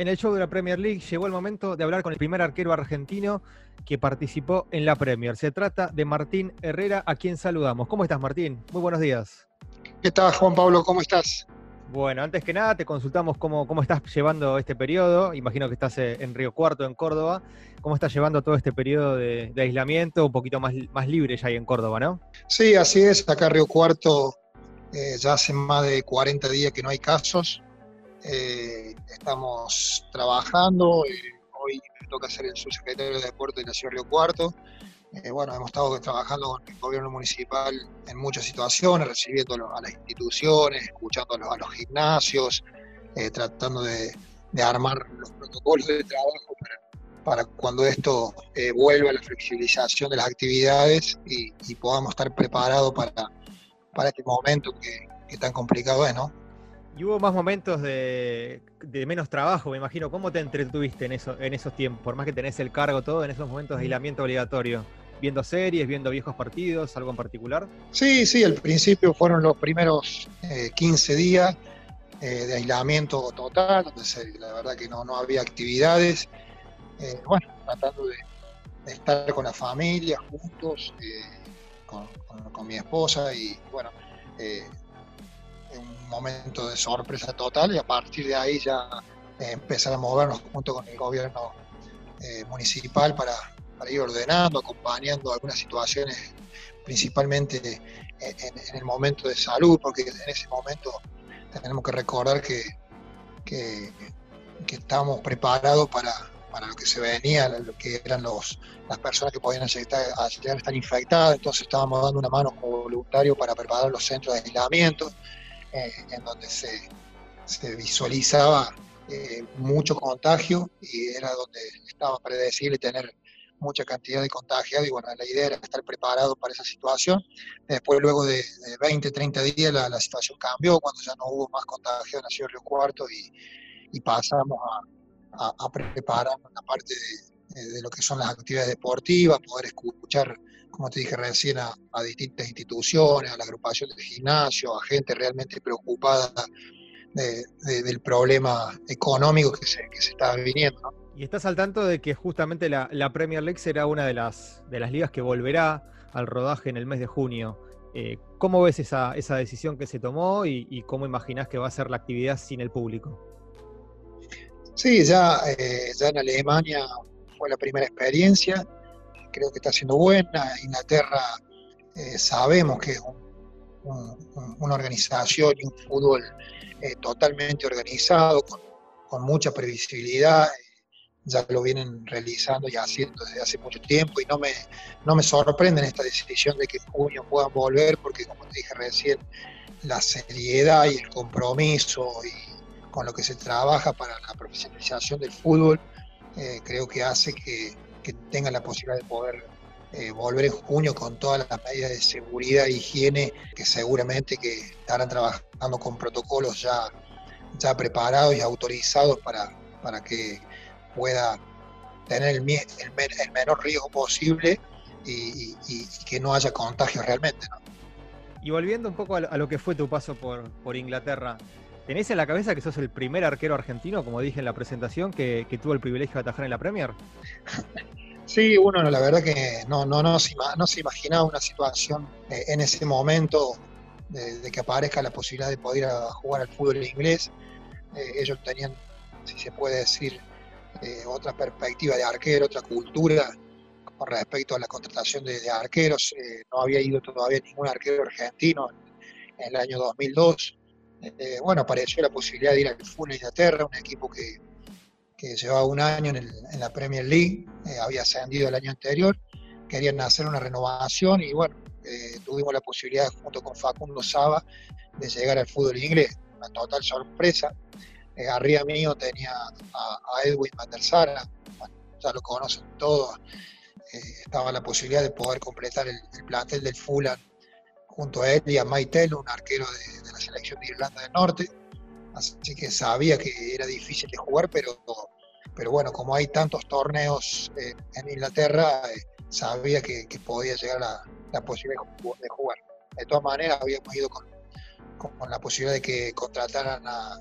En el show de la Premier League llegó el momento de hablar con el primer arquero argentino que participó en la Premier. Se trata de Martín Herrera, a quien saludamos. ¿Cómo estás, Martín? Muy buenos días. ¿Qué tal, Juan Pablo? ¿Cómo estás? Bueno, antes que nada te consultamos cómo, cómo estás llevando este periodo. Imagino que estás eh, en Río Cuarto, en Córdoba. ¿Cómo estás llevando todo este periodo de, aislamiento, un poquito más, más libre ya ahí en Córdoba, no? Sí, así es. Acá en Río Cuarto eh, ya hace más de 40 días que no hay casos. Eh, estamos trabajando. hoy me toca ser el subsecretario de Deporte de la Ciudad de Río Cuarto. Eh, bueno, hemos estado trabajando con el gobierno municipal en muchas situaciones, recibiendo a las instituciones, escuchando a los, gimnasios, eh, tratando de, armar los protocolos de trabajo para, cuando esto eh, vuelva a la flexibilización de las actividades y, podamos estar preparados para, para este momento que, tan complicado es, ¿no? Y hubo más momentos de, menos trabajo, me imagino. ¿Cómo te entretuviste en, eso, en esos tiempos? Por más que tenés el cargo todo, en esos momentos de aislamiento obligatorio viendo series, viendo viejos partidos, algo en particular? Sí, sí, al principio fueron los primeros 15 eh, días eh, de aislamiento total, donde la verdad que no, había actividades. Eh, bueno, tratando de, estar con la familia, juntos, con, con, mi esposa y bueno, momento de sorpresa total y a partir de ahí ya empezar a movernos junto con el gobierno municipal para, para ir ordenando, acompañando algunas situaciones, principalmente en, el momento de salud, porque en ese momento tenemos que recordar que, que, estábamos preparados para, lo que se venía, lo que eran los, las personas que podían llegar estar infectadas, entonces estábamos dando una mano como voluntario para preparar los centros de aislamiento, eh, en donde se, visualizaba eh, mucho contagio y era donde estaba predecible tener mucha cantidad de contagiados y bueno, la idea era estar preparado para esa situación. Después, luego de, 20, 30 días, la, situación cambió cuando ya no hubo más contagio en la ciudad de Río Cuarto y, pasamos a, a, preparar una parte de, lo que son las actividades deportivas, poder escuchar, como te dije recién, a, distintas instituciones, a la agrupación de gimnasio, a gente realmente preocupada del problema económico que se, que se está viniendo. ¿no? Y estás al tanto de que justamente la, Premier League será una de las, de las ligas que volverá al rodaje en el mes de junio. Eh, ¿Cómo ves esa, esa, decisión que se tomó y, cómo imaginás que va a ser la actividad sin el público? Sí, ya, eh, ya en Alemania fue la primera experiencia, creo que está siendo buena. Inglaterra eh, sabemos que es una organización y un fútbol totalmente organizado, con, mucha previsibilidad ya lo vienen realizando y haciendo desde hace mucho tiempo y no me, no me sorprende esta decisión de que en junio puedan volver porque como te dije recién, la seriedad y el compromiso y con lo que se trabaja para la profesionalización del fútbol, eh, creo que hace que, que, tengan la posibilidad de poder eh, volver en junio con todas las medidas de seguridad e higiene que seguramente que estarán trabajando con protocolos ya, ya preparados y autorizados para, para que pueda tener el, menor riesgo posible y, que no haya contagios realmente. Y volviendo un poco a lo que fue tu paso por, por, Inglaterra, ¿tenés en la cabeza que sos el primer arquero argentino, como dije en la presentación, que, tuvo el privilegio de atajar en la Premier? Sí, uno la verdad que no, no, no, se, imaginaba una situación eh, en ese momento de, que aparezca la posibilidad de poder jugar al fútbol inglés. Eh, ellos tenían, si se puede decir, eh, otra perspectiva de arquero, otra cultura con respecto a la contratación de, arqueros. No había ido todavía ningún arquero argentino en, el año 2002. Eh, bueno, apareció la posibilidad de ir al Full Inglaterra, un equipo que, que llevaba un año en, la Premier League, había ascendido el año anterior, querían hacer una renovación y bueno, tuvimos la posibilidad junto con Facundo Saba de llegar al fútbol inglés. Una total sorpresa. Eh, arriba mío tenía a, Edwin Van der Sara, ya lo conocen todos. Eh, estaba la posibilidad de poder completar el, plantel del Fulham junto a él y a Maitel, un arquero de, la selección de Irlanda del Norte. Así que sabía que era difícil de jugar, pero, pero bueno, como hay tantos torneos eh, en Inglaterra, sabía que, podía llegar la, la posibilidad de jugar. De todas maneras, habíamos ido con, con la posibilidad de que contrataran a,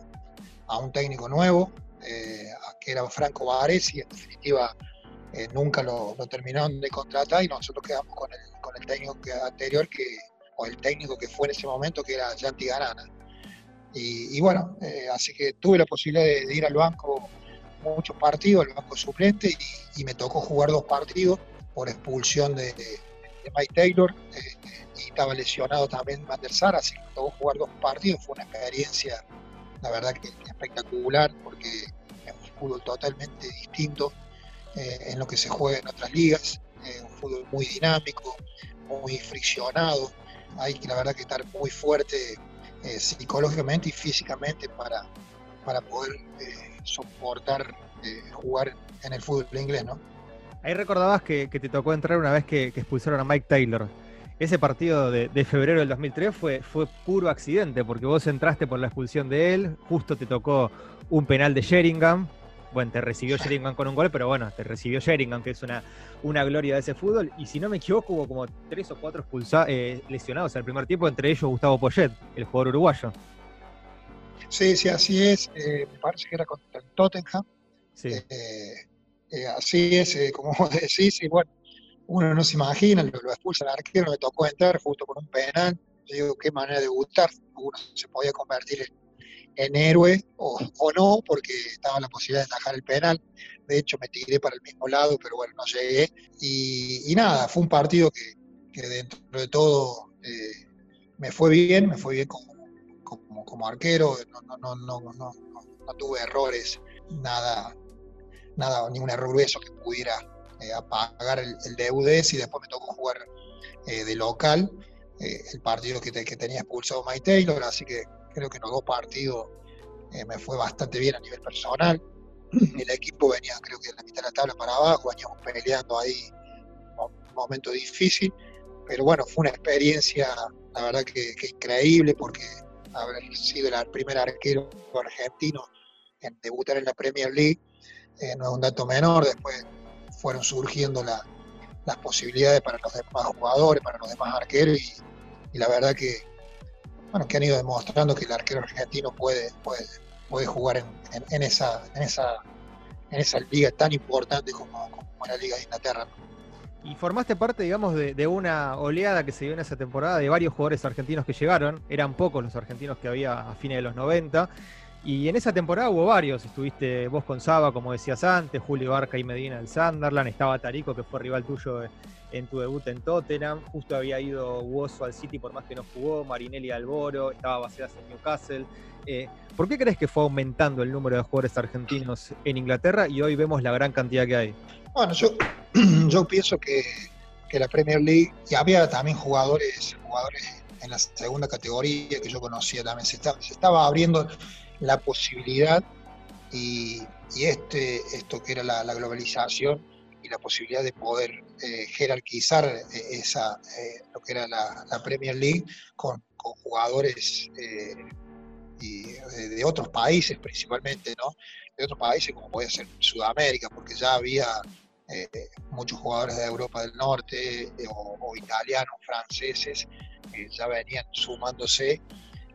a un técnico nuevo, que era Franco Vares y en definitiva nunca lo, terminaron de contratar y nosotros quedamos con el, con el técnico anterior que, el técnico que fue en ese momento que era Yanti Garana. Y, bueno, así que tuve la posibilidad de, ir al banco muchos partidos, al banco suplente, y, me tocó jugar dos partidos por expulsión de, Mike Taylor y estaba lesionado también Van der Sar, así que me tocó jugar dos partidos, fue una experiencia, la verdad que, espectacular, porque es un fútbol totalmente distinto eh, en lo que se juega en otras ligas, eh, un fútbol muy dinámico, muy friccionado, hay que la verdad que estar muy fuerte eh, psicológicamente y físicamente para, para poder soportar jugar en el fútbol inglés, ¿no? Ahí recordabas que, te tocó entrar una vez que, expulsaron a Mike Taylor. Ese partido de, febrero del 2003 fue, fue puro accidente, porque vos entraste por la expulsión de él, justo te tocó un penal de Sheringham. Bueno, te recibió Sheringham con un gol, pero bueno, te recibió Sheringham, que es una, una gloria de ese fútbol. Y si no me equivoco, hubo como tres o cuatro eh, lesionados en el primer tiempo, entre ellos Gustavo Poyet, el jugador uruguayo. Sí, sí, así es. Eh, me parece que era contra el Tottenham. Sí. Eh, eh, así es, como vos decís, y bueno, uno no se imagina, lo, lo expulsa el arquero, me tocó entrar justo con un penal, yo digo, qué manera de gustar, uno se podía convertir en, héroe o, no, porque estaba la posibilidad de atajar el penal, de hecho me tiré para el mismo lado, pero bueno, no llegué, y, nada, fue un partido que, dentro de todo eh, me fue bien, me fue bien como, como, arquero, no, no, no, no, no, no tuve errores, nada, nada, ningún error grueso que pudiera eh, apagar el, el y después me tocó jugar eh, de local. El partido que, tenía expulsado Mike Taylor, así que creo que en los dos partidos me fue bastante bien a nivel personal. El equipo venía, creo que en la mitad de la tabla para abajo, veníamos peleando ahí un momento difícil, pero bueno, fue una experiencia, la verdad que, increíble, porque haber sido el primer arquero argentino en debutar en la Premier League eh, no es un dato menor, después fueron surgiendo las posibilidades para los demás jugadores, para los demás arqueros y, la verdad que, bueno, que han ido demostrando que el arquero argentino puede, puede, puede jugar en, esa, en, esa, en esa liga tan importante como, la Liga de Inglaterra. Y formaste parte, digamos, de, de, una oleada que se dio en esa temporada de varios jugadores argentinos que llegaron. Eran pocos los argentinos que había a fines de los 90. Y en esa temporada hubo varios, estuviste vos con Saba, como decías antes, Julio Barca y Medina del Sunderland, estaba Tarico, que fue rival tuyo en tu debut en Tottenham, justo había ido Woso al City por más que no jugó, Marinelli al Boro, estaba Baseas en Newcastle. Eh, ¿Por qué crees que fue aumentando el número de jugadores argentinos en Inglaterra y hoy vemos la gran cantidad que hay? Bueno, yo, yo pienso que, la Premier League, y había también jugadores, jugadores en la segunda categoría que yo conocía también, se estaba abriendo la posibilidad y, este, esto que era la, globalización y la posibilidad de poder eh, jerarquizar eh, esa, eh, lo que era la, Premier League con, jugadores de, otros países principalmente, ¿no? De otros países como puede ser Sudamérica, porque ya había muchos jugadores de Europa del Norte o, o italianos, franceses, ya venían sumándose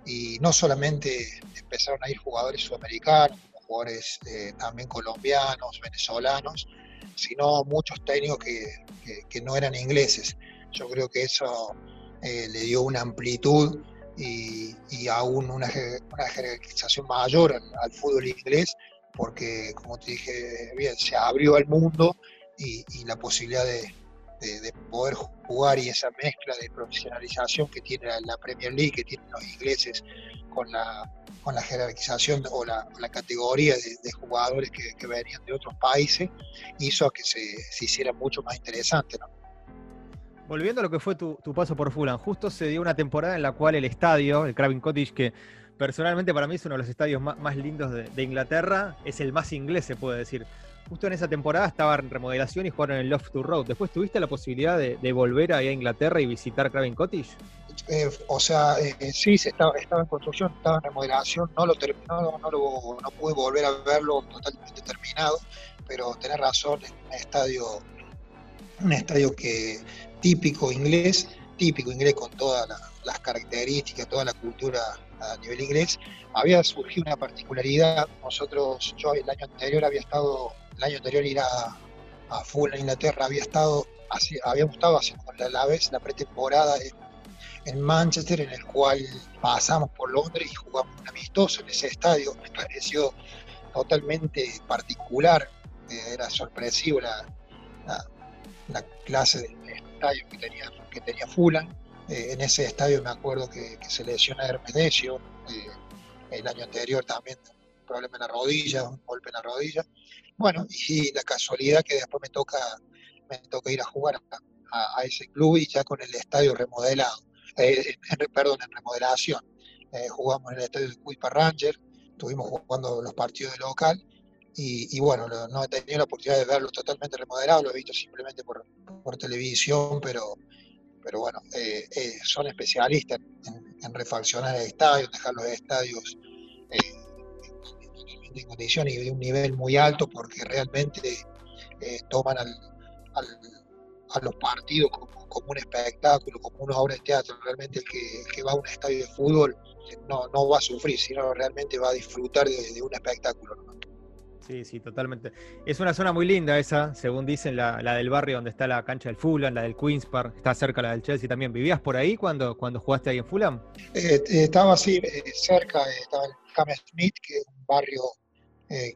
y no solamente empezaron a ir jugadores sudamericanos, jugadores eh, también colombianos, venezolanos, sino muchos técnicos que, no eran ingleses. Yo creo que eso eh, le dio una amplitud y, aún una, una, jerarquización mayor al, fútbol inglés, porque como te dije bien, se abrió al mundo y la posibilidad de, de, poder jugar y esa mezcla de profesionalización que tiene la, Premier League, que tienen los ingleses con la, con la jerarquización o la, categoría de, jugadores que, venían de otros países, hizo que se, hiciera mucho más interesante. Volviendo a lo que fue tu, paso por Fulham, justo se dio una temporada en la cual el estadio, el Craven Cottage, que personalmente para mí es uno de los estadios más, lindos de, Inglaterra, es el más inglés, se puede decir justo en esa temporada estaba en remodelación y jugaron en el Loft to Road. ¿Después tuviste la posibilidad de, volver ahí a Inglaterra y visitar Craven Cottage? Eh, o sea, eh, sí, estaba, estaba en construcción, estaba en remodelación, no lo terminó, no, lo, pude volver a verlo totalmente terminado, pero tenés razón, es un estadio, un estadio que típico inglés, típico inglés con todas las características, toda la cultura a nivel inglés, había surgido una particularidad. Nosotros, yo el año anterior había estado, el año anterior ir a, a Inglaterra, había estado, así, habíamos estado haciendo la vez la pretemporada en, en, Manchester, en el cual pasamos por Londres y jugamos un amistoso en ese estadio. Me pareció totalmente particular, eh, era sorpresivo la, la, clase de estadio que tenía, que tenía Fulham eh, en ese estadio me acuerdo que, se lesiona Hermes eh, el año anterior también un problema en la rodilla, un golpe en la rodilla. Bueno, y la casualidad que después me toca, me toca ir a jugar a, ese club y ya con el estadio remodelado, eh, perdón, en remodelación. jugamos en el estadio de Cuipa Ranger, estuvimos jugando los partidos de local y, bueno, no he tenido la oportunidad de verlo totalmente remodelado, lo he visto simplemente por, por televisión, pero pero bueno, eh, eh, son especialistas en, refaccionar el estadio, dejar los estadios eh, en condiciones y de un nivel muy alto porque realmente toman al, a los partidos como, un espectáculo, como una obra de teatro. Realmente el que, va a un estadio de fútbol no, no va a sufrir, sino realmente va a disfrutar de, un espectáculo. Sí, sí, totalmente. Es una zona muy linda esa, según dicen, la, del barrio donde está la cancha del Fulham, la del Queens Park, está cerca la del Chelsea también. ¿Vivías por ahí cuando, cuando jugaste ahí en Fulham? Eh, eh, estaba así, eh, cerca, estaba el Hammersmith, que es un barrio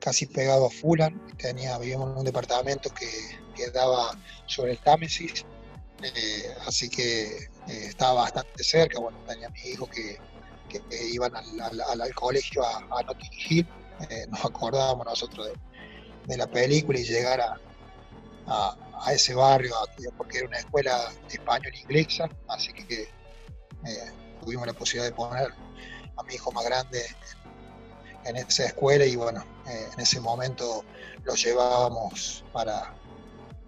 casi pegado a Fulham. Tenía, vivíamos en un departamento que, quedaba sobre el Támesis, así que estaba bastante cerca. Bueno, tenía mis hijos que, que, iban al, colegio a, a Notting Hill eh, nos acordábamos nosotros de, la película y llegar a, a, ese barrio, porque era una escuela española inglesa, así que eh, tuvimos la posibilidad de poner a mi hijo más grande en, esa escuela y bueno, eh, en ese momento lo llevábamos para,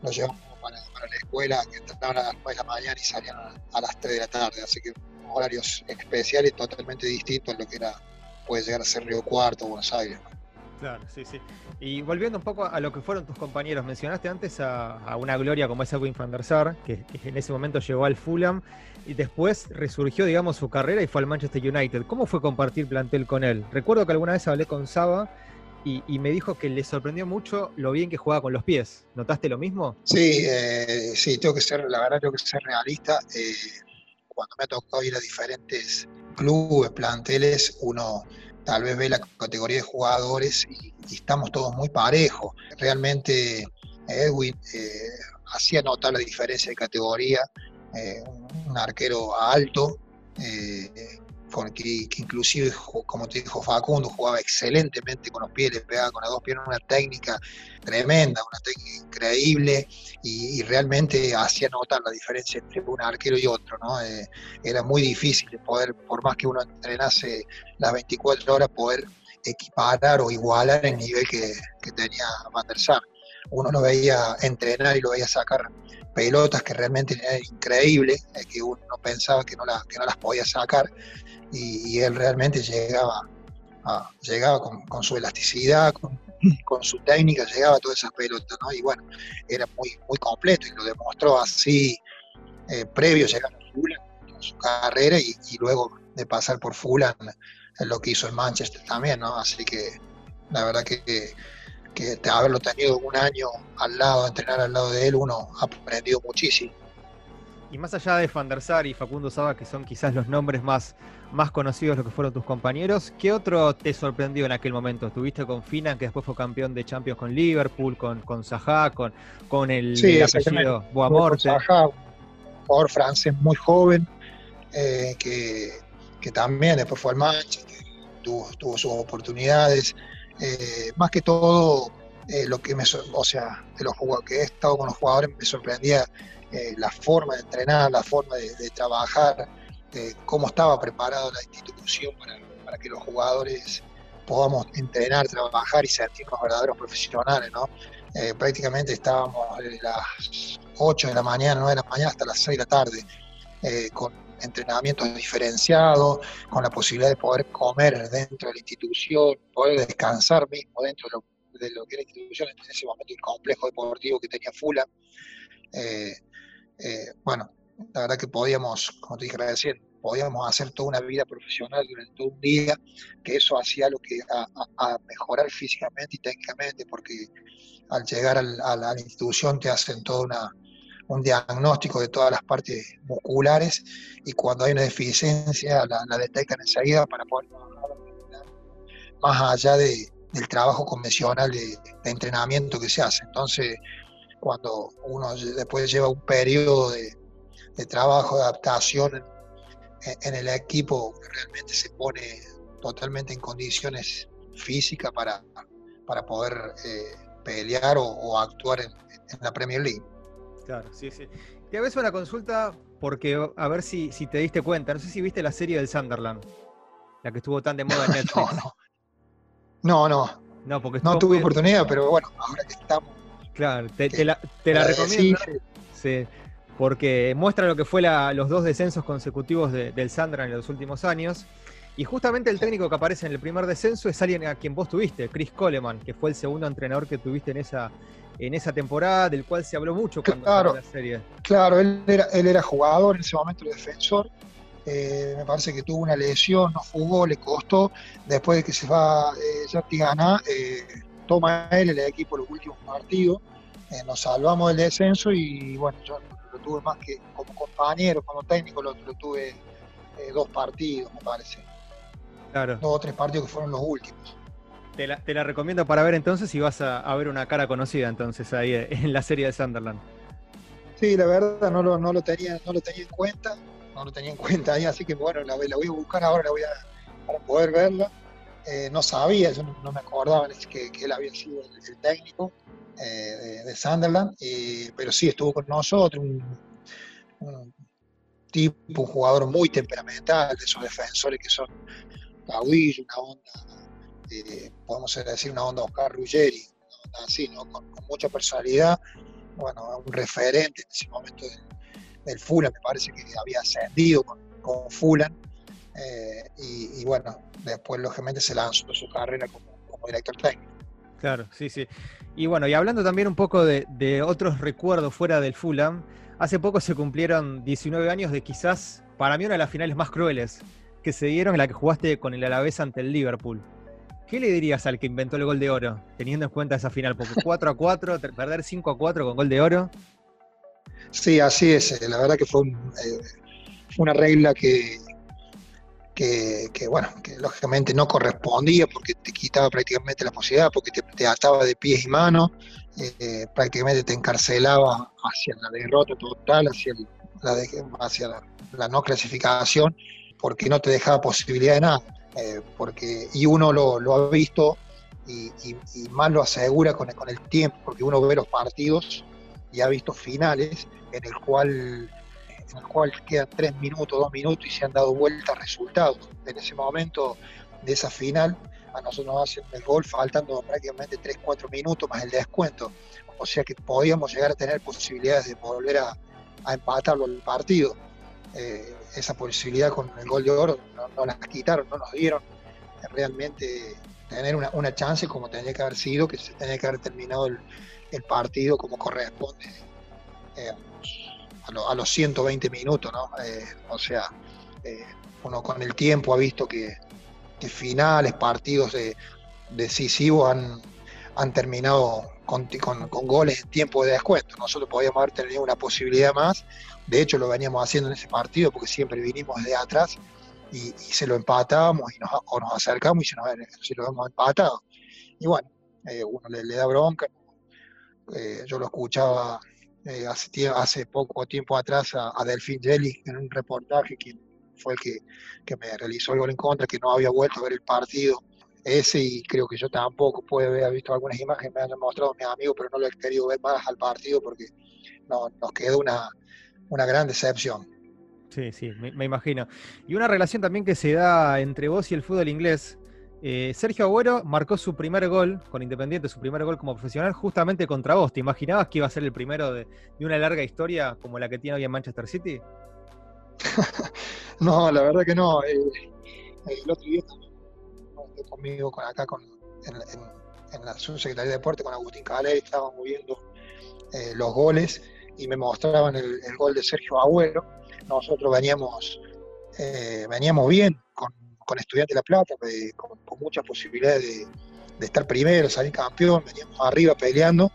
lo llevábamos para, la escuela, que entraban a las 9 de la mañana y salían a, las 3 de la tarde, así que horarios especiales totalmente distintos a lo que era puede llegar a ser Río Cuarto, Buenos Aires. Claro, sí, sí. Y volviendo un poco a lo que fueron tus compañeros, mencionaste antes a, una gloria como es Edwin van der Sar, que, en ese momento llegó al Fulham y después resurgió, digamos, su carrera y fue al Manchester United. ¿Cómo fue compartir plantel con él? Recuerdo que alguna vez hablé con Saba y, me dijo que le sorprendió mucho lo bien que jugaba con los pies. ¿Notaste lo mismo? Sí, eh, sí, tengo que ser, la verdad, tengo que ser realista. Eh, cuando me ha tocado ir a diferentes clubes, planteles, uno tal vez ve la categoría de jugadores y, estamos todos muy parejos. Realmente Edwin eh, hacía notar la diferencia de categoría, eh, un arquero alto, eh, que, inclusive, como te dijo Facundo, jugaba excelentemente con los pies, le pegaba con las dos piernas una técnica tremenda, una técnica increíble y, realmente hacía notar la diferencia entre un arquero y otro, ¿no? Eh, era muy difícil de poder, por más que uno entrenase las 24 horas, poder equiparar o igualar el nivel que, tenía Van der Sar. Uno lo veía entrenar y lo veía sacar pelotas que realmente era increíble, eh, que uno pensaba no, que no las podía sacar, y, él realmente llegaba, llegaba con, su elasticidad, con, su técnica, llegaba a todas esas pelotas, ¿no? Y bueno, era muy, muy completo y lo demostró así eh, previo a llegar a Fulham en su carrera y, luego de pasar por Fulham, lo que hizo en Manchester también, ¿no? Así que la verdad que, que, haberlo tenido un año al lado, entrenar al lado de él, uno ha aprendido muchísimo. Y más allá de Van der Sar y Facundo Saba, que son quizás los nombres más, más conocidos, lo que fueron tus compañeros, ¿qué otro te sorprendió en aquel momento? ¿Estuviste con Fina, que después fue campeón de Champions con Liverpool, con, con con, con el, sí, apellido Boamorte? Un jugador francés muy joven, eh, que, que, también después fue al Manchester, tuvo, tuvo sus oportunidades. Eh, más que todo, eh, lo que me, o sea, de los que he estado con los jugadores me sorprendía eh, la forma de entrenar, la forma de, trabajar, cómo estaba preparada la institución para, que los jugadores podamos entrenar, trabajar y sentirnos verdaderos profesionales, ¿no? Eh, prácticamente estábamos de las 8 de la mañana, 9 de la mañana hasta las 6 de la tarde, eh, con entrenamientos diferenciados, con la posibilidad de poder comer dentro de la institución, poder descansar mismo dentro de lo, de lo que era la institución, en ese momento el complejo deportivo que tenía Fula. Eh, bueno, la verdad que podíamos, como te dije recién, podíamos hacer toda una vida profesional durante todo un día, que eso hacía lo que a, mejorar físicamente y técnicamente, porque al llegar a la institución te hacen todo una, un diagnóstico de todas las partes musculares y cuando hay una deficiencia la, detectan enseguida para poder más allá de, del trabajo convencional de, entrenamiento que se hace. Entonces, cuando uno después lleva un periodo de, trabajo, de adaptación en, el equipo, realmente se pone totalmente en condiciones físicas para, para poder eh, pelear o, actuar en, la Premier League. Claro, sí, sí. Te hago una consulta porque a ver si, si te diste cuenta. No sé si viste la serie del Sunderland, la que estuvo tan de moda en Netflix. no, no. No, porque no tuve oportunidad, pero bueno, ahora que estamos. Claro, te, la, recomiendo. Sí, porque muestra lo que fue los dos descensos consecutivos del Sunderland en los últimos años. Y justamente el técnico que aparece en el primer descenso es alguien a quien vos tuviste, Chris Coleman, que fue el segundo entrenador que tuviste en esa, en esa temporada, del cual se habló mucho cuando claro, la serie. Claro, él era, él era jugador en ese momento, defensor. Eh, me parece que tuvo una lesión, no jugó, le costó. Después de que se va eh, Gana, eh, toma él el equipo los últimos partidos. Eh, nos salvamos del descenso y bueno, yo lo tuve más que como compañero, como técnico, lo, tuve dos partidos, me parece. Claro. Dos o tres partidos que fueron los últimos. Te la, recomiendo para ver entonces y vas a, ver una cara conocida entonces ahí en la serie de Sunderland. Sí, la verdad no lo, no lo, tenía, no lo tenía en cuenta, no lo tenía en cuenta ahí, así que bueno, la, voy a buscar ahora, la voy a, para poder verla. Eh, no sabía, yo no, me acordaba que, él había sido el, técnico eh, de, Sunderland, pero sí estuvo con nosotros, un, tipo, un jugador muy temperamental, de esos defensores que son caudillos, una onda eh, podemos decir una onda Oscar Ruggeri, así, ¿no? Con, mucha personalidad, bueno, un referente en ese momento del, Fulan, me parece que había ascendido con, con Fulan, eh, y, bueno, después lógicamente se lanzó su carrera como, director técnico. Claro, sí, sí. Y bueno, y hablando también un poco de, de otros recuerdos fuera del Fulham, hace poco se cumplieron 19 años de quizás, para mí, una de las finales más crueles que se dieron en la que jugaste con el Alavés ante el Liverpool. ¿Qué le dirías al que inventó el gol de oro, teniendo en cuenta esa final? Porque 4 a 4, perder 5 a 4 con gol de oro. Sí, así es. Eh, la verdad que fue eh, una regla que, que, bueno, que lógicamente no correspondía porque te quitaba prácticamente la posibilidad, porque te, ataba de pies y manos, eh, prácticamente te encarcelaba hacia la derrota total, hacia, la, hacia la no clasificación, porque no te dejaba posibilidad de nada. Eh, porque, y uno lo, ha visto y, más lo asegura con, con, el tiempo, porque uno ve los partidos y ha visto finales en el cual en el cual quedan tres minutos, dos minutos y se han dado vueltas resultados. En ese momento de esa final, a nosotros nos hacen el gol faltando prácticamente tres, cuatro minutos más el descuento. O sea que podíamos llegar a tener posibilidades de volver a, a empatarlo el partido. Eh, esa posibilidad con el gol de oro no, las quitaron, no nos dieron realmente tener una, chance como tenía que haber sido, que se tenía que haber terminado el, partido como corresponde a, los 120 minutos, ¿no? Eh, o sea, uno con el tiempo ha visto que, finales, partidos decisivos han, han terminado con, con, goles en tiempo de descuento. Nosotros podíamos haber tenido una posibilidad más de hecho, lo veníamos haciendo en ese partido porque siempre vinimos de atrás y, se lo empatábamos y nos, o nos acercamos y se, lo hemos empatado. Y bueno, eh, uno le, da bronca. Eh, yo lo escuchaba eh, hace, poco tiempo atrás a, a Delfín Jelly en un reportaje que fue el que, me realizó el gol en contra, que no había vuelto a ver el partido ese y creo que yo tampoco puede haber visto algunas imágenes, me han mostrado mis amigos, pero no lo he querido ver más al partido porque no, nos quedó una, una gran decepción. Sí, sí, me, imagino. Y una relación también que se da entre vos y el fútbol inglés. Eh, Sergio Agüero marcó su primer gol con Independiente, su primer gol como profesional, justamente contra vos. ¿Te imaginabas que iba a ser el primero de, una larga historia como la que tiene hoy en Manchester City? no, la verdad que no. Eh, el otro día conmigo con acá con, en, la subsecretaría de Deporte con Agustín Calé, estábamos viendo eh, los goles y me mostraban el, gol de Sergio Agüero. Nosotros veníamos veníamos bien con, con Estudiantes de La Plata, con, muchas posibilidades de, estar primero, salir campeón, veníamos arriba peleando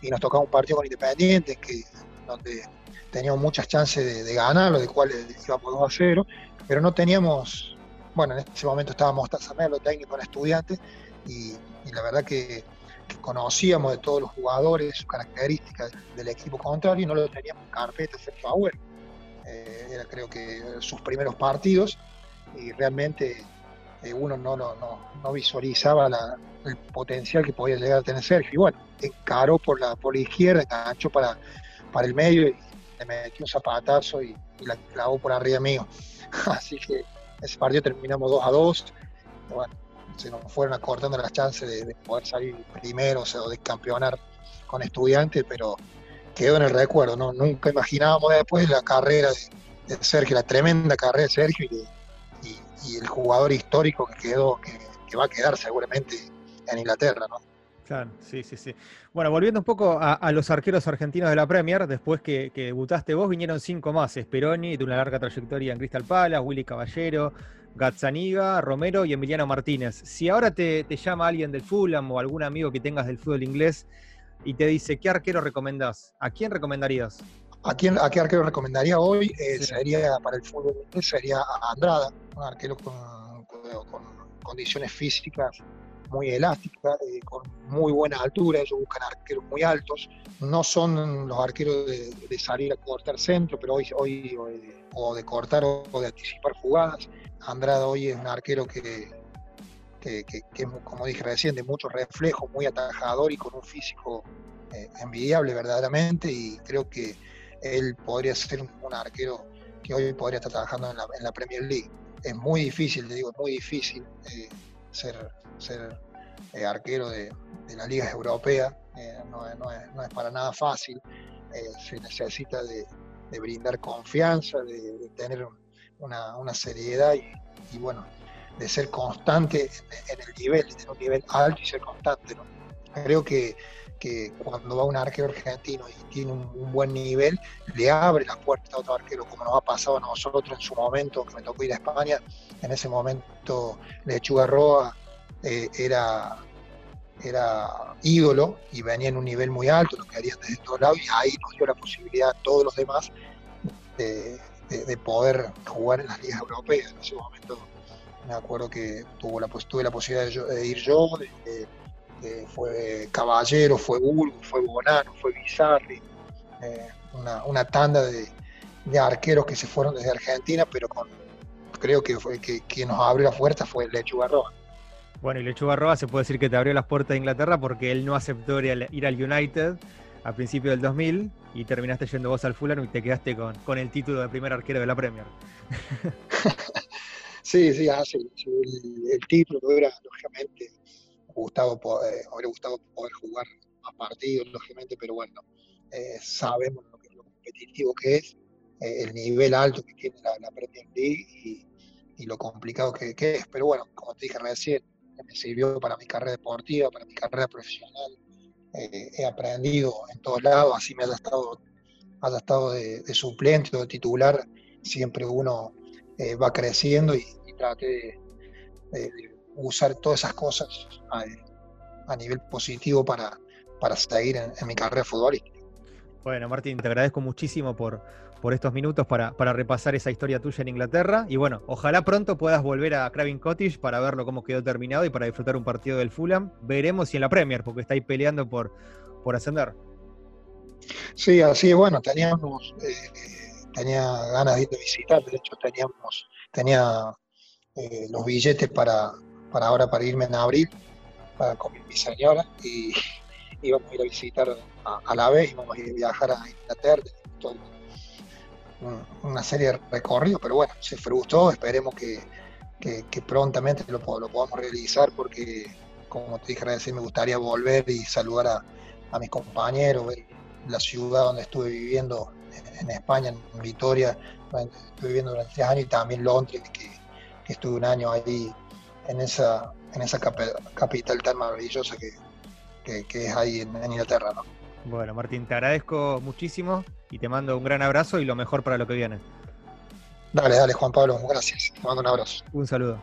y nos tocaba un partido con Independiente que, donde teníamos muchas chances de, de ganarlo, de cual íbamos 2 a 0, pero no teníamos, bueno, en ese momento estábamos los técnico en Estudiantes y, la verdad que, conocíamos de todos los jugadores, sus características del equipo contrario y no lo teníamos en carpeta, excepto a eh, era creo que sus primeros partidos y realmente eh, uno no, no, no, visualizaba el potencial que podía llegar a tener Sergio. Y bueno, encaró por la, por la izquierda, enganchó para, para el medio y le metió un zapatazo y, la clavó por arriba mío. Así que ese partido terminamos 2 a 2. bueno, se nos fueron acortando las chances de, poder salir primero o, de campeonar con estudiantes, pero quedó en el recuerdo. ¿no? Nunca imaginábamos después la carrera de, Sergio, la tremenda carrera de Sergio y, el jugador histórico que quedó, que, va a quedar seguramente en Inglaterra. ¿no? Claro, sí, sí, sí. Bueno, volviendo un poco a, los arqueros argentinos de la Premier, después que, debutaste vos, vinieron cinco más. Speroni, de una larga trayectoria en Crystal Palace, Willy Caballero, Gazzaniga, Romero y Emiliano Martínez. Si ahora te, llama alguien del Fulham o algún amigo que tengas del fútbol inglés y te dice, ¿qué arquero recomendás? ¿A quién recomendarías? ¿A, quién, a qué arquero recomendaría hoy? Eh, sería para el fútbol sería a Andrada, un arquero con, condiciones físicas muy elásticas, eh, con muy buena altura, ellos buscan arqueros muy altos, no son los arqueros de, salir a cortar centro, pero hoy, hoy, o de cortar o de anticipar jugadas, Andrada hoy es un arquero que, que, como dije recién, de mucho reflejo, muy atajador y con un físico eh, envidiable verdaderamente y creo que él podría ser un, arquero que hoy podría estar trabajando en la, Premier League. Es muy difícil, te digo, es muy difícil eh, ser, eh, arquero de, las ligas europeas, no, es, para nada fácil, se necesita de, brindar confianza, de, tener un, una, seriedad y, bueno, de ser constante en, el nivel, de tener un nivel alto y ser constante. Creo que, cuando va un arquero argentino y tiene un, buen nivel, le abre las puertas a otro arquero, como nos ha pasado a nosotros en su momento, que me tocó ir a España, en ese momento Lechuga Roa eh, era, era ídolo y venía en un nivel muy alto, lo que harían desde todos lados, y ahí nos dio la posibilidad a todos los demás de, de, poder jugar en las ligas europeas. En ese momento me acuerdo que tuvo la, tuve la posibilidad de, ir yo, fue Caballero, fue Bulgo, fue Bonano, fue Bizarri, eh, una, tanda de, arqueros que se fueron desde Argentina, pero con creo que fue que quien nos abrió la puerta fue Lechuga. Bueno, y Lechuga se puede decir que te abrió las puertas de Inglaterra porque él no aceptó ir al United a principios del 2000 y terminaste yendo vos al Fulham y te quedaste con, con el título de primer arquero de la Premier. sí, sí, ah, El, título hubiera, lógicamente, gustado poder, hubiera gustado poder jugar más partidos, lógicamente, pero bueno, eh, sabemos lo, que, lo, competitivo que es, eh, el nivel alto que tiene la, Premier League y, lo complicado que, es. Pero bueno, como te dije recién, me sirvió para mi carrera deportiva, para mi carrera profesional eh, he aprendido en todos lados, así me haya estado, haya de, suplente o de titular, siempre uno eh, va creciendo y, trate de, usar todas esas cosas a, nivel positivo para, para seguir en, en mi carrera futbolística. Bueno, Martín, te agradezco muchísimo por, por estos minutos para, para, repasar esa historia tuya en Inglaterra. Y bueno, ojalá pronto puedas volver a Craving Cottage para verlo cómo quedó terminado y para disfrutar un partido del Fulham. Veremos si en la Premier, porque está ahí peleando por, por ascender. Sí, así es, bueno, teníamos, eh, tenía ganas de ir a visitar, de hecho teníamos, tenía eh, los billetes para, para ahora para irme en abril para, con mi señora y íbamos a ir a visitar a, la vez, íbamos a ir a viajar a Inglaterra, una serie de recorridos, pero bueno, se frustró, esperemos que, prontamente lo, lo, podamos realizar porque, como te dije recién, me gustaría volver y saludar a, mis compañeros, la ciudad donde estuve viviendo en, España, en Vitoria, estuve viviendo durante tres años y también Londres, que, estuve un año ahí en esa, en esa capital tan maravillosa que, es ahí en, en Inglaterra. ¿no? Bueno, Martín, te agradezco muchísimo y te mando un gran abrazo y lo mejor para lo que viene. Dale, dale, Juan Pablo, gracias. Te mando un abrazo. Un saludo.